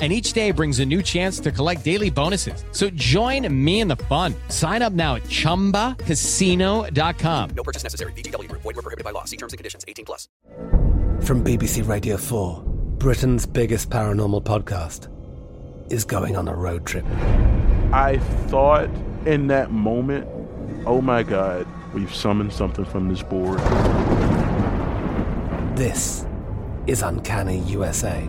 and each day brings a new chance to collect daily bonuses. So join me in the fun. Sign up now at ChumbaCasino.com. No purchase necessary. VGW. Void were prohibited by law. See terms and conditions. 18 plus. From BBC Radio 4, Britain's biggest paranormal podcast is going on a road trip. I thought in that moment, oh my God, we've summoned something from this board. This is Uncanny USA.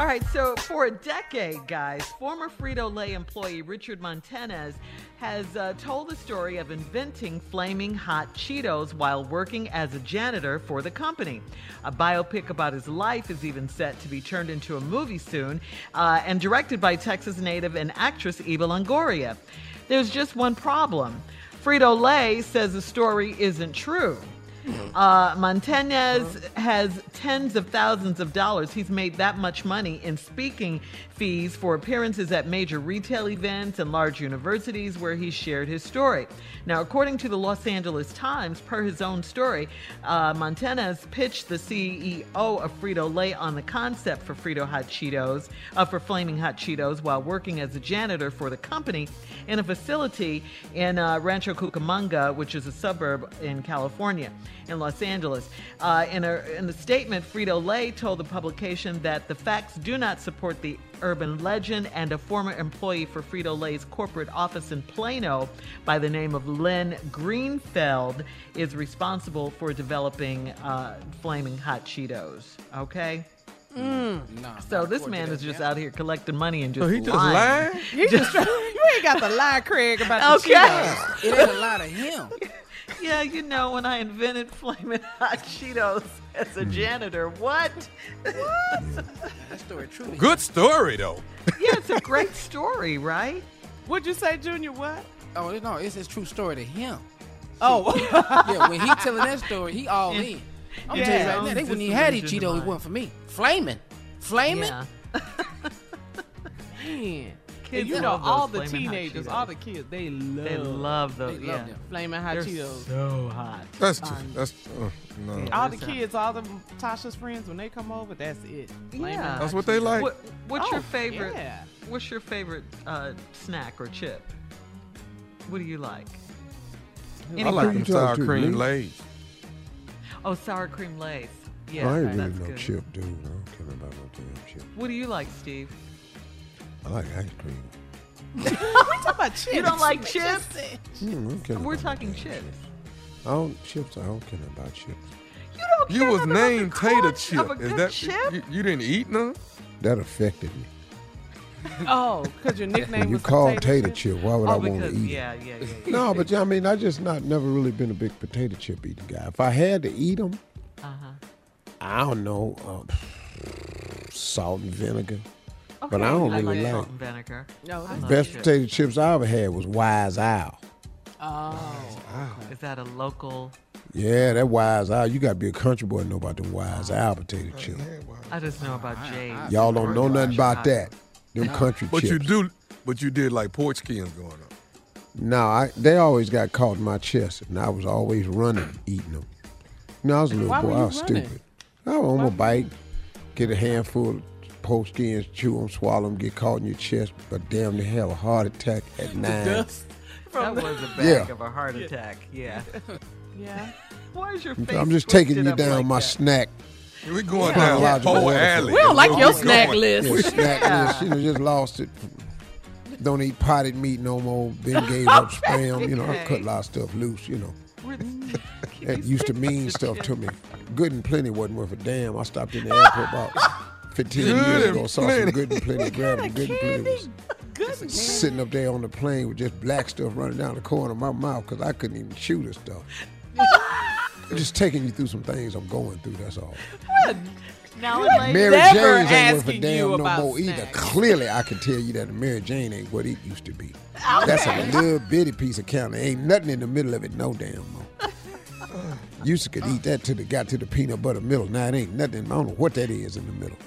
All right, so for a decade, guys, former Frito Lay employee Richard Montanez has uh, told the story of inventing flaming hot Cheetos while working as a janitor for the company. A biopic about his life is even set to be turned into a movie soon uh, and directed by Texas native and actress Eva Longoria. There's just one problem Frito Lay says the story isn't true. Uh, Montanez has tens of thousands of dollars. He's made that much money in speaking fees for appearances at major retail events and large universities where he shared his story. Now, according to the Los Angeles Times, per his own story, uh, Montanez pitched the CEO of Frito Lay on the concept for Frito Hot Cheetos, uh, for Flaming Hot Cheetos, while working as a janitor for the company in a facility in uh, Rancho Cucamonga, which is a suburb in California, in Los Angeles. Uh, in, a, in a statement, Frito Lay told the publication that the facts do not support the urban legend and a former employee for Frito Lay's corporate office in Plano by the name of Len Greenfeld is responsible for developing uh, Flaming Hot Cheetos. Okay? Nah, So this man is just damn- out here collecting money and just So he just lying. lying? He just you ain't got the lie, Craig, about the Okay. Cheetos. It ain't a lot of him. Yeah, you know, when I invented Flaming Hot Cheetos as a hmm. janitor, what? That story truly. Good story, though. yeah, it's a great story, right? What'd you say, Junior? What? Oh no, it's his true story to him. Oh. yeah, when he telling that story, he all in. I'm Yeah, telling you right now, they wouldn't even had these illusion Cheetos. It mine. wasn't for me. Flaming, flaming. Yeah. Man. Kids And you know, all the teenagers, all the kids, they love. They love those. They yeah. love them. Flaming hot They're Cheetos. so hot. That's just, that's uh, no. all the kids, all the Tasha's friends, when they come over, that's it. Flamin' Yeah. That's what they like. What, what's your Oh, favorite? yeah. What's your favorite uh, snack or chip? What do you like? I like them sour talking cream me? lays. Oh, sour cream lace. Yeah, I ain't that's really no good. chip dude. I don't care about no damn chip. What do you like, Steve? I like ice cream. we talking about chips. You don't like chips? Mm, I don't care We're talking that. chips. I don't chips. I don't care about chips. You don't You care was nothing about the named Tater crunch Chip. of a Is good that chip? You, you didn't eat none? That affected me. Oh, because your nickname When you was call potato tater chip? chip, why would I oh, want to because eat yeah, it? yeah, yeah, yeah. No, but yeah, I mean, I just not never really been a big potato chip eating guy. If I had to eat them, Uh-huh. I don't know, um, salt and vinegar. Okay, But I don't I really like like. salt and vinegar. No, I that's love Best chips. potato chips I ever had was Wise Owl. Oh. Is that a local? Yeah, that Wise Owl. You got to be a country boy to know about them Wise Owl potato chips. I just know about Jay. Y'all don't know nothing about that. Them country But chips. you do, but you did like porch skins going up. No, I, they always got caught in my chest, and I was always running, eating them. You know, I was a little Why boy. were I was running? stupid. I was on my bike, get a handful of post skins, chew them, swallow them, get caught in your chest, but damn near have a heart attack at nine. Dust. That was a bag Yeah. of a heart attack. Yeah. Yeah. Why is your face? I'm just taking you down like my that? snack. We're going Yeah. down Chronological whole alley. We don't like Where your snack going. list. Yeah, snack list. You know, just lost it. Don't eat potted meat no more. Been gave up spam. You know, I cut a lot of stuff loose. You know, that used to mean stuff to me. Good and plenty wasn't worth a damn. I stopped in the airport about 15 Good years and ago. Saw plenty. some good and plenty. Grabbed them. Good and plenty. Was sitting up there on the plane with just black stuff running down the corner of my mouth because I couldn't even chew this stuff. just taking you through some things I'm going through. That's all. Now, Mary Never Jane's ain't worth a damn no about more either. Clearly, I can tell you that a Mary Jane ain't what it used to be. That's a little bitty piece of candy. Ain't nothing in the middle of it, no damn more. Used to could eat that till it got to the peanut butter middle. Now it ain't nothing. I don't know what that is in the middle.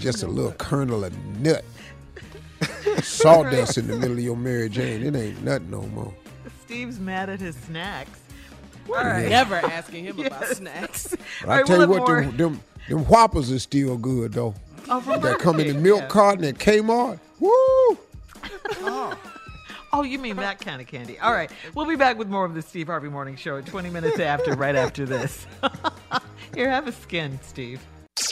Just a little kernel of nut. Sawdust in the middle of your Mary Jane. It ain't nothing no more. Steve's mad at his snacks. All right. Never asking him about snacks. But I right, tell we'll you what, more- them, them them whoppers is still good though. Oh, that Burger come in the milk yeah. carton at Kmart. Woo! Oh. oh, you mean that kind of candy. All right. We'll be back with more of the Steve Harvey Morning Show at 20 minutes after, right after this. Here, have a skin, Steve.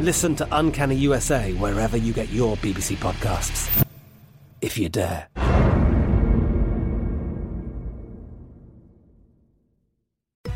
Listen to Uncanny USA wherever you get your BBC podcasts, if you dare.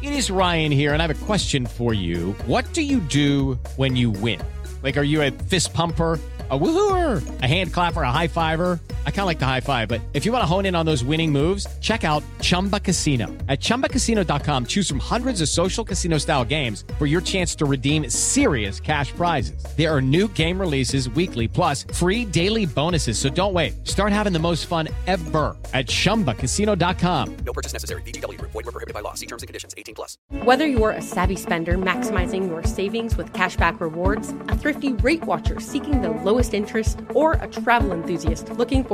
It is Ryan here, and I have a question for you. What do you do when you win? Like, are you a fist pumper? A woohooer, a hand clapper, a high fiver. I kind of like the high five, but if you want to hone in on those winning moves, check out Chumba Casino. At ChumbaCasino.com, choose from hundreds of social casino style games for your chance to redeem serious cash prizes. There are new game releases weekly, plus free daily bonuses. So don't wait. Start having the most fun ever at ChumbaCasino.com. No purchase necessary. VGW Group. Void were prohibited by law. See terms and conditions. 18 plus. Whether you're a savvy spender maximizing your savings with cashback rewards, a thrifty rate watcher seeking the lowest interest, or a travel enthusiast looking for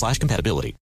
slash compatibility.